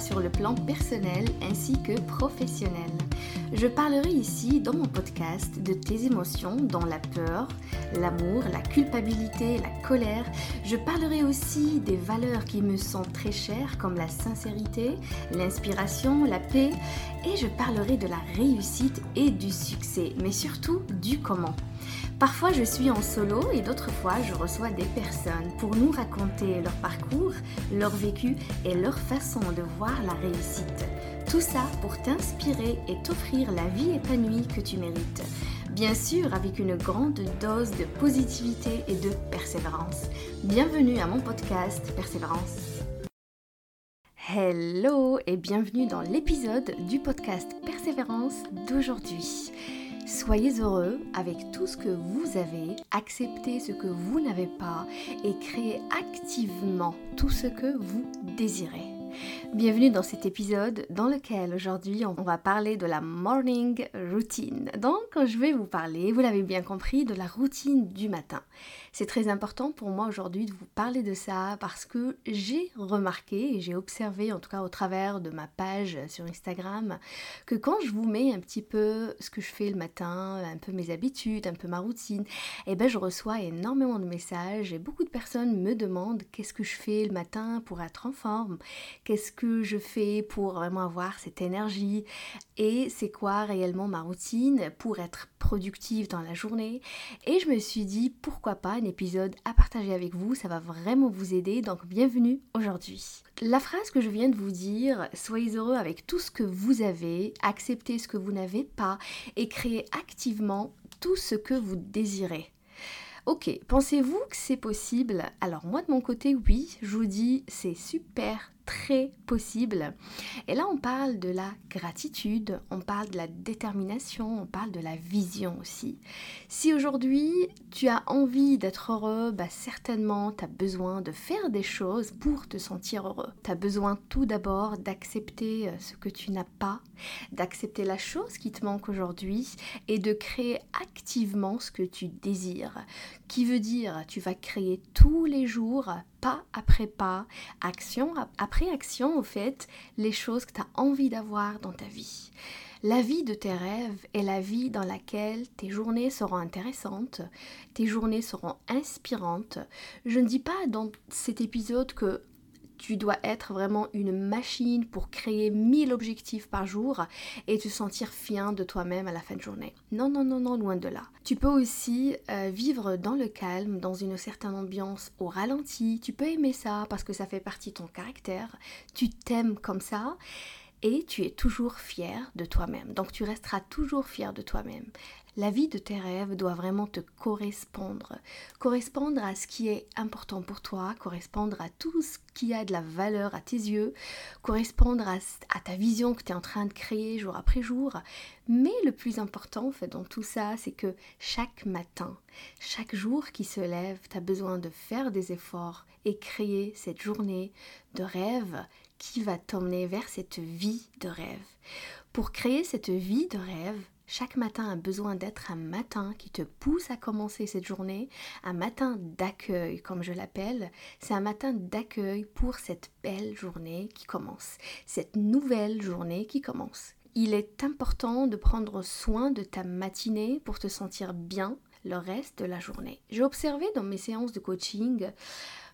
sur le plan personnel ainsi que professionnel. Je parlerai ici dans mon podcast de tes émotions dont la peur, l'amour, la culpabilité, la colère. Je parlerai aussi des valeurs qui me sont très chères comme la sincérité, l'inspiration, la paix et je parlerai de la réussite et du succès, mais surtout du comment. Parfois je suis en solo et d'autres fois je reçois des personnes pour nous raconter leur parcours, leur vécu et leur façon de voir la réussite. Tout ça pour t'inspirer et t'offrir la vie épanouie que tu mérites. Bien sûr avec une grande dose de positivité et de persévérance. Bienvenue à mon podcast Persévérance. Hello et bienvenue dans l'épisode du podcast Persévérance d'aujourd'hui. Soyez heureux avec tout ce que vous avez, acceptez ce que vous n'avez pas et créez activement tout ce que vous désirez. Bienvenue dans cet épisode dans lequel aujourd'hui on va parler de la morning routine. Donc je vais vous parler, vous l'avez bien compris, de la routine du matin. C'est très important pour moi aujourd'hui de vous parler de ça parce que j'ai remarqué et j'ai observé en tout cas au travers de ma page sur Instagram que quand je vous mets un petit peu ce que je fais le matin, un peu mes habitudes, un peu ma routine, eh ben je reçois énormément de messages et beaucoup de personnes me demandent qu'est-ce que je fais le matin pour être en forme, qu'est-ce que je fais pour vraiment avoir cette énergie et c'est quoi réellement ma routine pour être productive dans la journée. Et je me suis dit pourquoi pas épisode à partager avec vous, ça va vraiment vous aider, donc bienvenue aujourd'hui. La phrase que je viens de vous dire, soyez heureux avec tout ce que vous avez, acceptez ce que vous n'avez pas et créez activement tout ce que vous désirez. Ok, pensez-vous que c'est possible? Alors moi de mon côté, oui, je vous dis, c'est super très possible. Et là, on parle de la gratitude, on parle de la détermination, on parle de la vision aussi. Si aujourd'hui, tu as envie d'être heureux, bah certainement, tu as besoin de faire des choses pour te sentir heureux. Tu as besoin tout d'abord d'accepter euh, ce que tu n'as pas, d'accepter la chose qui te manque aujourd'hui et de créer activement ce que tu désires. Qui veut dire, tu vas créer tous les jours pas après pas, action après action, au fait, les choses que tu as envie d'avoir dans ta vie. La vie de tes rêves est la vie dans laquelle tes journées seront intéressantes, tes journées seront inspirantes. Je ne dis pas dans cet épisode que tu dois être vraiment une machine pour créer 1000 objectifs par jour et te sentir fier de toi-même à la fin de journée. Non, non, non, non, loin de là. Tu peux aussi euh, vivre dans le calme, dans une certaine ambiance au ralenti. Tu peux aimer ça parce que ça fait partie de ton caractère. Tu t'aimes comme ça et tu es toujours fier de toi-même. Donc tu resteras toujours fier de toi-même. La vie de tes rêves doit vraiment te correspondre, correspondre à ce qui est important pour toi, correspondre à tout ce qui a de la valeur à tes yeux, correspondre à, ta vision que tu es en train de créer jour après jour. Mais le plus important en fait dans tout ça, c'est que chaque matin, chaque jour qui se lève, tu as besoin de faire des efforts et créer cette journée de rêve qui va t'emmener vers cette vie de rêve. Pour créer cette vie de rêve, chaque matin a besoin d'être un matin qui te pousse à commencer cette journée, un matin d'accueil comme je l'appelle. C'est un matin d'accueil pour cette belle journée qui commence, cette nouvelle journée qui commence. Il est important de prendre soin de ta matinée pour te sentir bien le reste de la journée. J'ai observé dans mes séances de coaching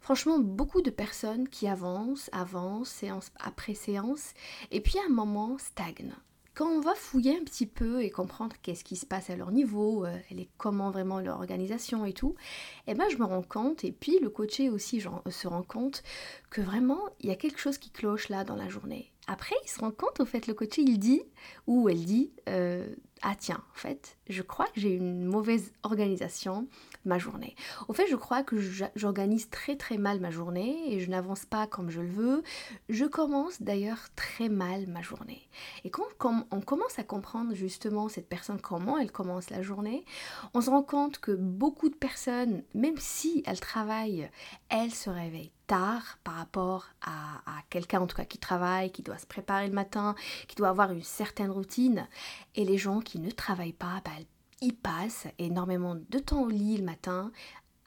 franchement beaucoup de personnes qui avancent, avancent, séance après séance, et puis à un moment stagnent quand on va fouiller un petit peu et comprendre qu'est-ce qui se passe à leur niveau, euh, et comment vraiment leur organisation et tout, eh ben je me rends compte, et puis le coaché aussi se rend compte que vraiment il y a quelque chose qui cloche là dans la journée. Après, il se rend compte, au fait, le coaché, il dit, ou elle dit, euh, ah tiens, en fait, je crois que j'ai une mauvaise organisation ma journée. Au fait, je crois que j'organise très très mal ma journée et je n'avance pas comme je le veux. Je commence d'ailleurs très mal ma journée. Et quand, on commence à comprendre justement cette personne, comment elle commence la journée, on se rend compte que beaucoup de personnes, même si elles travaillent, elles se réveillent tard par rapport à, quelqu'un en tout cas qui travaille, qui doit se préparer le matin, qui doit avoir une certaine routine. Et les gens qui ne travaillent pas, bah, ils passent énormément de temps au lit le matin.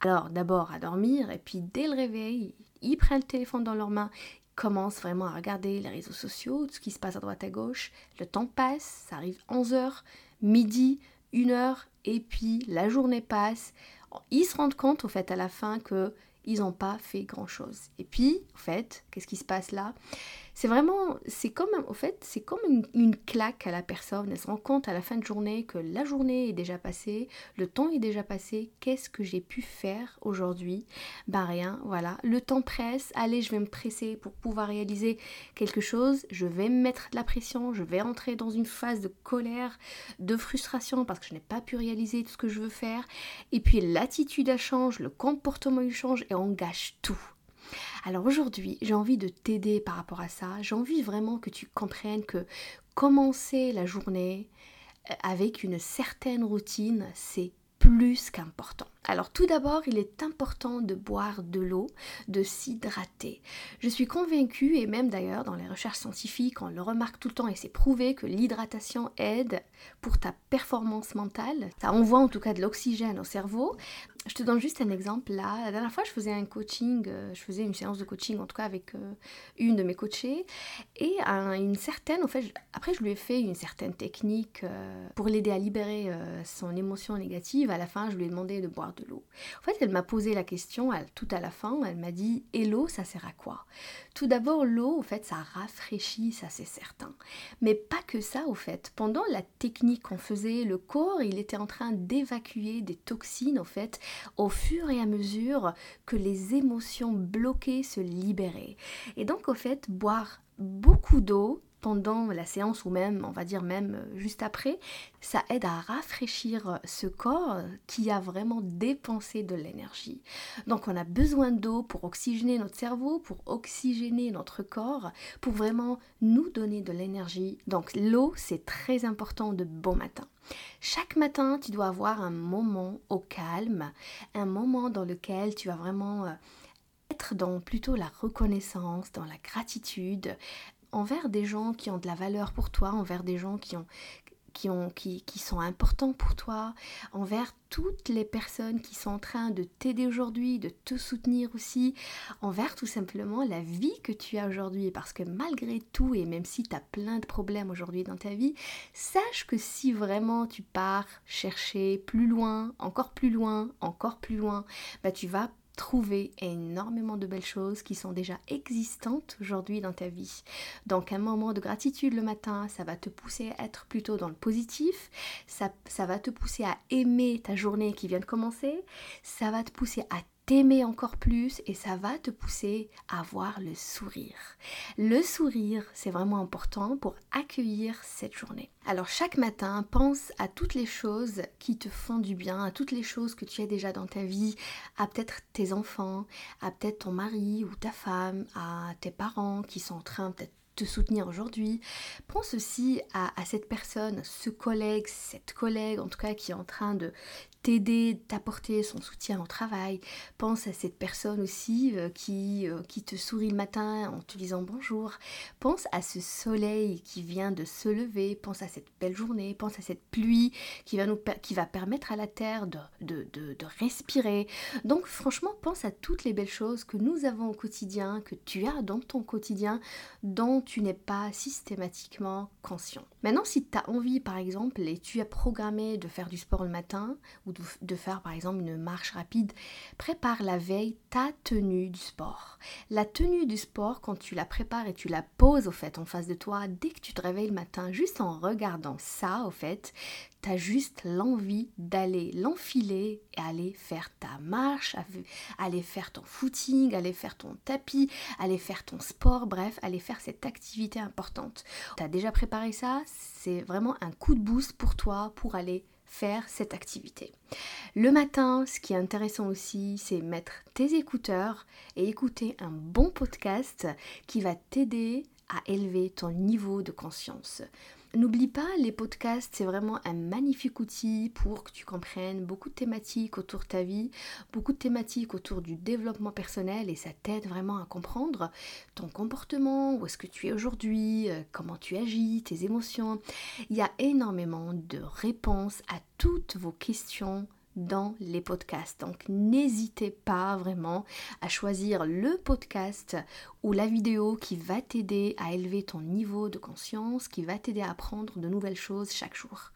Alors d'abord à dormir et puis dès le réveil, ils prennent le téléphone dans leurs mains, commences vraiment à regarder les réseaux sociaux, tout ce qui se passe à droite à gauche, le temps passe, ça arrive 11h, midi, 1h, et puis la journée passe. Ils se rendent compte au fait à la fin que ils n'ont pas fait grand chose. Et puis, au fait, qu'est-ce qui se passe là? C'est vraiment, c'est comme, au fait, c'est comme une, claque à la personne. Elle se rend compte à la fin de journée que la journée est déjà passée, le temps est déjà passé. Qu'est-ce que j'ai pu faire aujourd'hui? Ben rien, voilà. Le temps presse. Allez, je vais me presser pour pouvoir réaliser quelque chose. Je vais me mettre de la pression. Je vais entrer dans une phase de colère, de frustration parce que je n'ai pas pu réaliser tout ce que je veux faire. Et puis l'attitude a change, le comportement il change et on gâche tout. Alors aujourd'hui, j'ai envie de t'aider par rapport à ça. J'ai envie vraiment que tu comprennes que commencer la journée euh, avec une certaine routine, c'est plus qu'important. Alors tout d'abord, il est important de boire de l'eau, de s'hydrater. Je suis convaincue, et même d'ailleurs dans les recherches scientifiques, on le remarque tout le temps et c'est prouvé que l'hydratation aide pour ta performance mentale. Ça envoie en tout cas de l'oxygène au cerveau. Je te donne juste un exemple là. La dernière fois, je faisais un coaching, euh, je faisais une séance de coaching en tout cas avec euh, une de mes coachées et une certaine, en fait, après je lui ai fait une certaine technique euh, pour l'aider à libérer son émotion négative. À la fin, je lui ai demandé de boire de l'eau. En fait, elle m'a posé la question tout à la fin, elle m'a dit Et l'eau, ça sert à quoi? Tout d'abord, l'eau, en fait, ça rafraîchit, ça c'est certain. Mais pas que ça, au fait. Pendant la technique qu'on faisait, le corps, il était en train d'évacuer des toxines, en fait, au fur et à mesure que les émotions bloquées se libéraient. Et donc, au fait, boire beaucoup d'eau pendant la séance ou même, on va dire même euh, juste après, ça aide à rafraîchir euh, ce corps qui a vraiment dépensé de l'énergie. Donc on a besoin d'eau pour oxygéner notre cerveau, pour oxygéner notre corps, pour vraiment nous donner de l'énergie. Donc l'eau, c'est très important de bon matin. Chaque matin, tu dois avoir un moment au calme, un moment dans lequel tu vas vraiment euh, être dans plutôt la reconnaissance, dans la gratitude, envers des gens qui ont de la valeur pour toi, envers des gens qui ont sont importants pour toi, envers toutes les personnes qui sont en train de t'aider aujourd'hui, de te soutenir aussi, envers tout simplement la vie que tu as aujourd'hui. Parce que malgré tout, et même si tu as plein de problèmes aujourd'hui dans ta vie, sache que si vraiment tu pars chercher plus loin, encore plus loin, encore plus loin, bah tu vas trouver énormément de belles choses qui sont déjà existantes aujourd'hui dans ta vie. Donc un moment de gratitude le matin, ça va te pousser à être plutôt dans le positif, ça, ça va te pousser à aimer ta journée qui vient de commencer, ça va te pousser à t'aimer encore plus et ça va te pousser à avoir le sourire. Le sourire, c'est vraiment important pour accueillir cette journée. Alors chaque matin, pense à toutes les choses qui te font du bien, à toutes les choses que tu as déjà dans ta vie, à peut-être tes enfants, à peut-être ton mari ou ta femme, à tes parents qui sont en train peut-être te soutenir aujourd'hui. Pense aussi à, à, cette personne, ce collègue, cette collègue en tout cas qui est en train de t'aider, t'apporter son soutien au travail. Pense à cette personne aussi euh, qui, euh, qui te sourit le matin en te disant bonjour. Pense à ce soleil qui vient de se lever. Pense à cette belle journée. Pense à cette pluie qui va, nous, qui va permettre à la terre de, de, de, de respirer. Donc franchement, pense à toutes les belles choses que nous avons au quotidien, que tu as dans ton quotidien, dont tu n'es pas systématiquement conscient. Maintenant, si tu as envie, par exemple, et tu as programmé de faire du sport le matin ou de, faire par exemple une marche rapide, prépare la veille ta tenue du sport. La tenue du sport, quand tu la prépares et tu la poses au fait en face de toi, dès que tu te réveilles le matin, juste en regardant ça au fait, tu as juste l'envie d'aller l'enfiler et aller faire ta marche, aller faire ton footing, aller faire ton tapis, aller faire ton sport, bref, aller faire cette activité importante. Tu as déjà préparé ça, c'est vraiment un coup de boost pour toi pour aller faire cette activité. Le matin, ce qui est intéressant aussi, c'est mettre tes écouteurs et écouter un bon podcast qui va t'aider à élever ton niveau de conscience. N'oublie pas, les podcasts, c'est vraiment un magnifique outil pour que tu comprennes beaucoup de thématiques autour de ta vie, beaucoup de thématiques autour du développement personnel et ça t'aide vraiment à comprendre ton comportement, où est-ce que tu es aujourd'hui, euh, comment tu agis, tes émotions. Il y a énormément de réponses à toutes vos questions dans les podcasts. Donc n'hésitez pas vraiment à choisir le podcast ou la vidéo qui va t'aider à élever ton niveau de conscience, qui va t'aider à apprendre de nouvelles choses chaque jour.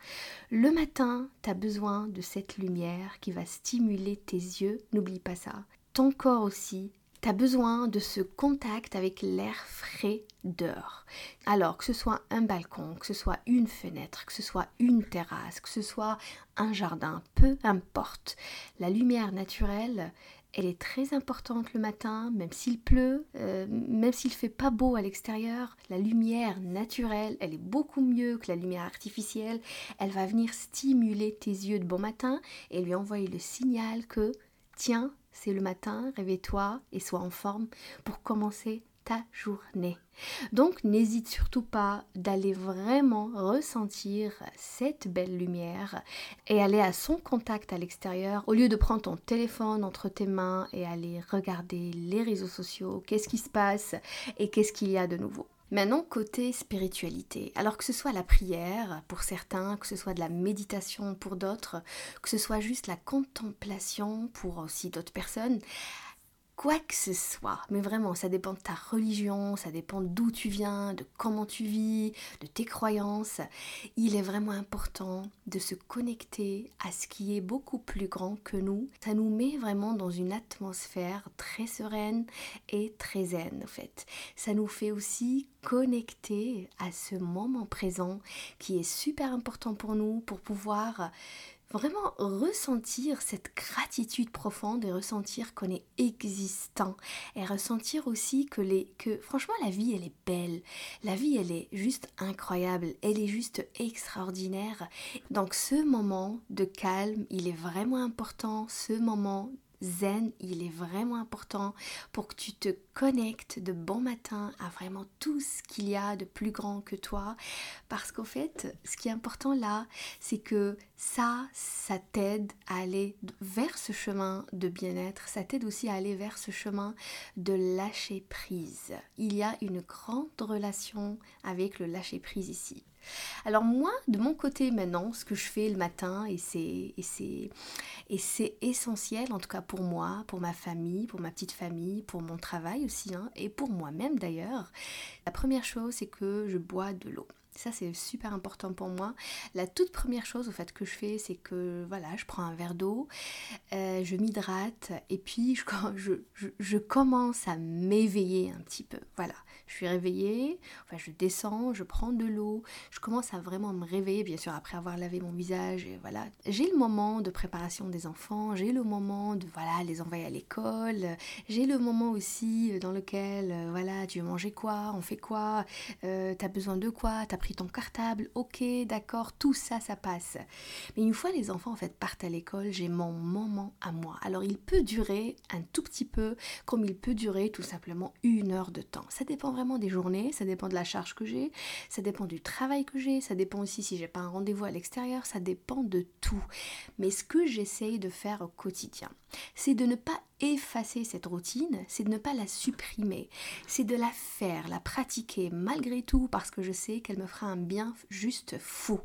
Le matin, tu as besoin de cette lumière qui va stimuler tes yeux, n'oublie pas ça. Ton corps aussi tu besoin de ce contact avec l'air frais dehors. Alors que ce soit un balcon, que ce soit une fenêtre, que ce soit une terrasse, que ce soit un jardin, peu importe. La lumière naturelle, elle est très importante le matin, même s'il pleut, euh, même s'il fait pas beau à l'extérieur. La lumière naturelle, elle est beaucoup mieux que la lumière artificielle. Elle va venir stimuler tes yeux de bon matin et lui envoyer le signal que tiens, c'est le matin, réveille-toi et sois en forme pour commencer ta journée. Donc n'hésite surtout pas d'aller vraiment ressentir cette belle lumière et aller à son contact à l'extérieur au lieu de prendre ton téléphone entre tes mains et aller regarder les réseaux sociaux, qu'est-ce qui se passe et qu'est-ce qu'il y a de nouveau. Maintenant, côté spiritualité, alors que ce soit la prière pour certains, que ce soit de la méditation pour d'autres, que ce soit juste la contemplation pour aussi d'autres personnes, quoi que ce soit, mais vraiment, ça dépend de ta religion, ça dépend d'où tu viens, de comment tu vis, de tes croyances. Il est vraiment important de se connecter à ce qui est beaucoup plus grand que nous. Ça nous met vraiment dans une atmosphère très sereine et très zen, en fait. Ça nous fait aussi connecter à ce moment présent qui est super important pour nous pour pouvoir vraiment ressentir cette gratitude profonde et ressentir qu'on est existant et ressentir aussi que les que franchement la vie elle est belle. La vie elle est juste incroyable. Elle est juste extraordinaire. Donc ce moment de calme il est vraiment important. Ce moment zen, il est vraiment important pour que tu te connectes de bon matin à vraiment tout ce qu'il y a de plus grand que toi. Parce qu'au fait, ce qui est important là, c'est que ça, ça t'aide à aller vers ce chemin de bien-être, ça t'aide aussi à aller vers ce chemin de lâcher prise. Il y a une grande relation avec le lâcher prise ici. Alors moi, de mon côté maintenant, ce que je fais le matin, et c'est, et c'est essentiel, en tout cas pour moi, pour ma famille, pour ma petite famille, pour mon travail aussi, hein, et pour moi-même d'ailleurs, la première chose, c'est que je bois de l'eau. Ça, c'est super important pour moi. La toute première chose au fait que je fais, c'est que voilà, je prends un verre d'eau, euh, je m'hydrate et puis je, je, commence à m'éveiller un petit peu. Voilà, je suis réveillée, enfin, je descends, je prends de l'eau, je commence à vraiment me réveiller, bien sûr, après avoir lavé mon visage. Voilà, j'ai le moment de préparation des enfants, j'ai le moment de voilà, les envoyer à l'école, j'ai le moment aussi dans lequel, euh, voilà, tu veux manger quoi, on fait quoi, euh, t'as besoin de quoi, ton cartable, ok, d'accord, tout ça, ça passe. Mais une fois les enfants en fait partent à l'école, j'ai mon moment à moi. Alors il peut durer un tout petit peu, comme il peut durer tout simplement une heure de temps. Ça dépend vraiment des journées, ça dépend de la charge que j'ai, ça dépend du travail que j'ai, ça dépend aussi si j'ai pas un rendez-vous à l'extérieur, ça dépend de tout. Mais ce que j'essaye de faire au quotidien, c'est de ne pas effacer cette routine, c'est de ne pas la supprimer, c'est de la faire, la pratiquer malgré tout parce que je sais qu'elle me fera un bien juste fou.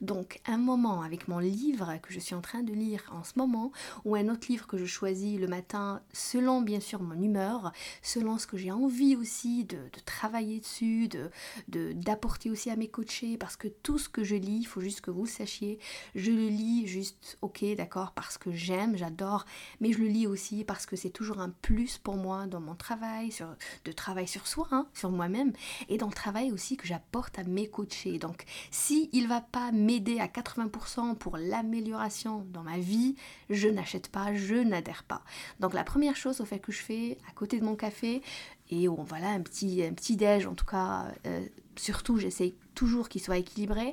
Donc un moment avec mon livre que je suis en train de lire en ce moment ou un autre livre que je choisis le matin selon bien sûr mon humeur, selon ce que j'ai envie aussi de, travailler dessus, de d'apporter aussi à mes coachés parce que tout ce que je lis, il faut juste que vous le sachiez, je le lis juste ok d'accord parce que j'aime, j'adore, mais je le lis aussi parce parce que c'est toujours un plus pour moi dans mon travail, sur, de travail sur soi, hein, sur moi-même, et dans le travail aussi que j'apporte à mes coachés. Donc, si il va pas m'aider à 80% pour l'amélioration dans ma vie, je n'achète pas, je n'adhère pas. Donc, la première chose au fait que je fais à côté de mon café, et voilà un petit, un petit déj en tout cas, euh, surtout j'essaye toujours qu'il soit équilibré.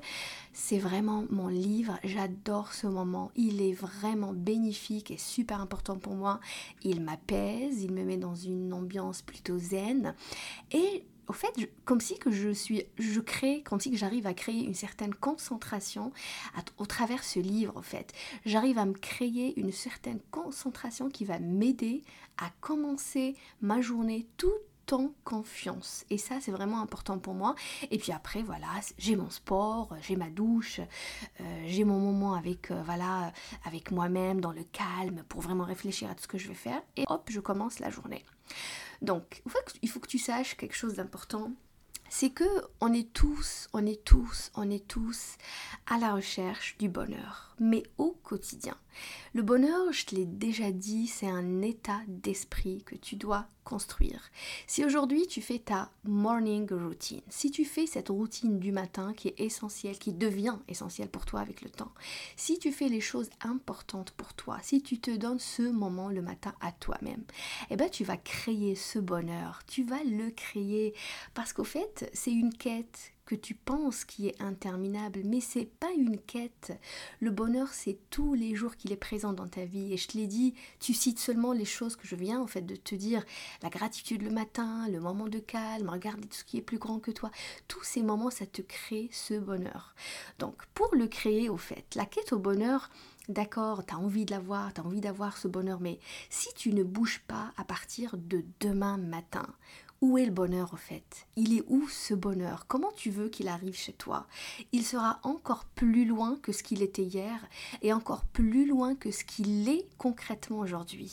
C'est vraiment mon livre, j'adore ce moment, il est vraiment bénéfique et super important pour moi. Il m'apaise, il me met dans une ambiance plutôt zen et au fait, comme si que je suis, je crée, comme si que j'arrive à créer une certaine concentration au travers ce livre, en fait. J'arrive à me créer une certaine concentration qui va m'aider à commencer ma journée tout temps confiance. Et ça, c'est vraiment important pour moi. Et puis après, voilà, j'ai mon sport, j'ai ma douche, euh, j'ai mon moment avec, euh, voilà, avec moi-même dans le calme pour vraiment réfléchir à tout ce que je vais faire. Et hop, je commence la journée. Donc, il faut que tu saches quelque chose d'important c'est que on est tous, on est tous, on est tous à la recherche du bonheur, mais au quotidien. Le bonheur, je te l'ai déjà dit, c'est un état d'esprit que tu dois construire. Si aujourd'hui tu fais ta morning routine, si tu fais cette routine du matin qui est essentielle, qui devient essentielle pour toi avec le temps, si tu fais les choses importantes pour toi, si tu te donnes ce moment le matin à toi-même, eh ben tu vas créer ce bonheur, tu vas le créer parce qu'au fait, c'est une quête que tu penses qui est interminable, mais c'est pas une quête. Le bonheur, c'est tous les jours qu'il est présent dans ta vie. Et je te l'ai dit, tu cites seulement les choses que je viens en fait de te dire, la gratitude le matin, le moment de calme, regarder tout ce qui est plus grand que toi. Tous ces moments, ça te crée ce bonheur. Donc, pour le créer, au fait, la quête au bonheur, D'accord, tu as envie de l'avoir, tu as envie d'avoir ce bonheur, mais si tu ne bouges pas à partir de demain matin, où est le bonheur au fait? Il est où ce bonheur? Comment tu veux qu'il arrive chez toi? Il sera encore plus loin que ce qu'il était hier et encore plus loin que ce qu'il est concrètement aujourd'hui.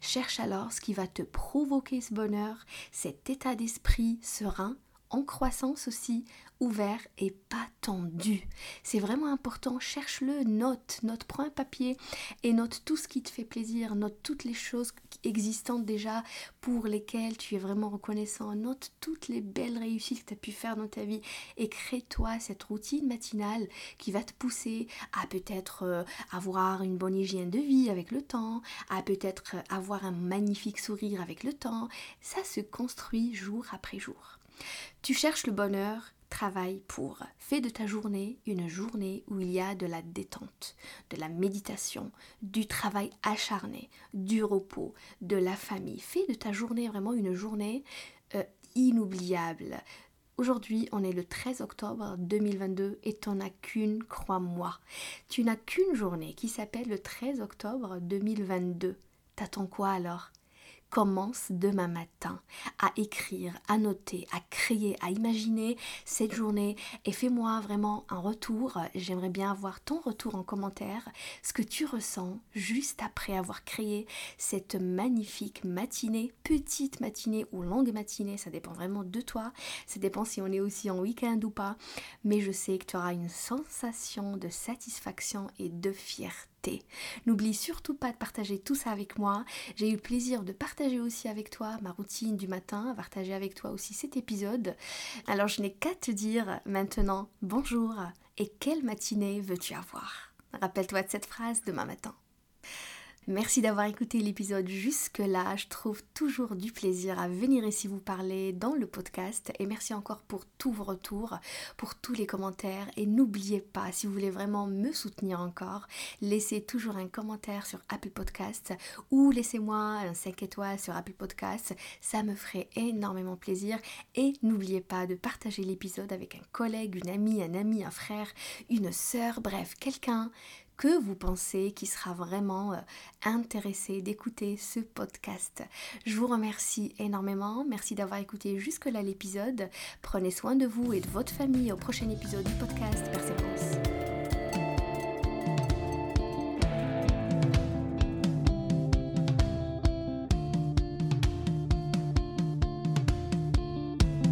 Cherche alors ce qui va te provoquer ce bonheur, cet état d'esprit serein, en croissance aussi, ouvert et pas tendu. C'est vraiment important, cherche-le, note, note, prends un papier et note tout ce qui te fait plaisir, note toutes les choses existantes déjà pour lesquelles tu es vraiment reconnaissant, note toutes les belles réussites que tu as pu faire dans ta vie et crée-toi cette routine matinale qui va te pousser à peut-être euh, avoir une bonne hygiène de vie avec le temps, à peut-être avoir un magnifique sourire avec le temps. Ça se construit jour après jour. Tu cherches le bonheur, travaille pour. Fais de ta journée une journée où il y a de la détente, de la méditation, du travail acharné, du repos, de la famille. Fais de ta journée vraiment une journée euh, inoubliable. Aujourd'hui, on est le 13 octobre 2022 et tu n'en as qu'une, crois-moi. Tu n'as qu'une journée qui s'appelle le 13 octobre 2022. T'attends quoi alors? Commence demain matin à écrire, à noter, à créer, à imaginer cette journée et fais-moi vraiment un retour. J'aimerais bien avoir ton retour en commentaire, ce que tu ressens juste après avoir créé cette magnifique matinée, petite matinée ou longue matinée, ça dépend vraiment de toi. Ça dépend si on est aussi en week-end ou pas. Mais je sais que tu auras une sensation de satisfaction et de fierté N'oublie surtout pas de partager tout ça avec moi. J'ai eu le plaisir de partager aussi avec toi ma routine du matin, partager avec toi aussi cet épisode. Alors je n'ai qu'à te dire maintenant bonjour et quelle matinée veux-tu avoir? Rappelle-toi de cette phrase demain matin. Merci d'avoir écouté l'épisode jusque-là. Je trouve toujours du plaisir à venir ici vous parler dans le podcast. Et merci encore pour tous vos retours, pour tous les commentaires. Et n'oubliez pas, si vous voulez vraiment me soutenir encore, laissez toujours un commentaire sur Apple Podcast ou laissez-moi un 5 étoiles sur Apple Podcast. Ça me ferait énormément plaisir. Et n'oubliez pas de partager l'épisode avec un collègue, une amie, un ami, un frère, une sœur, bref, quelqu'un que vous pensez qui sera vraiment euh, intéressé d'écouter ce podcast. Je vous remercie énormément. Merci d'avoir écouté jusque-là l'épisode. Prenez soin de vous et de votre famille au prochain épisode du podcast Persévérance.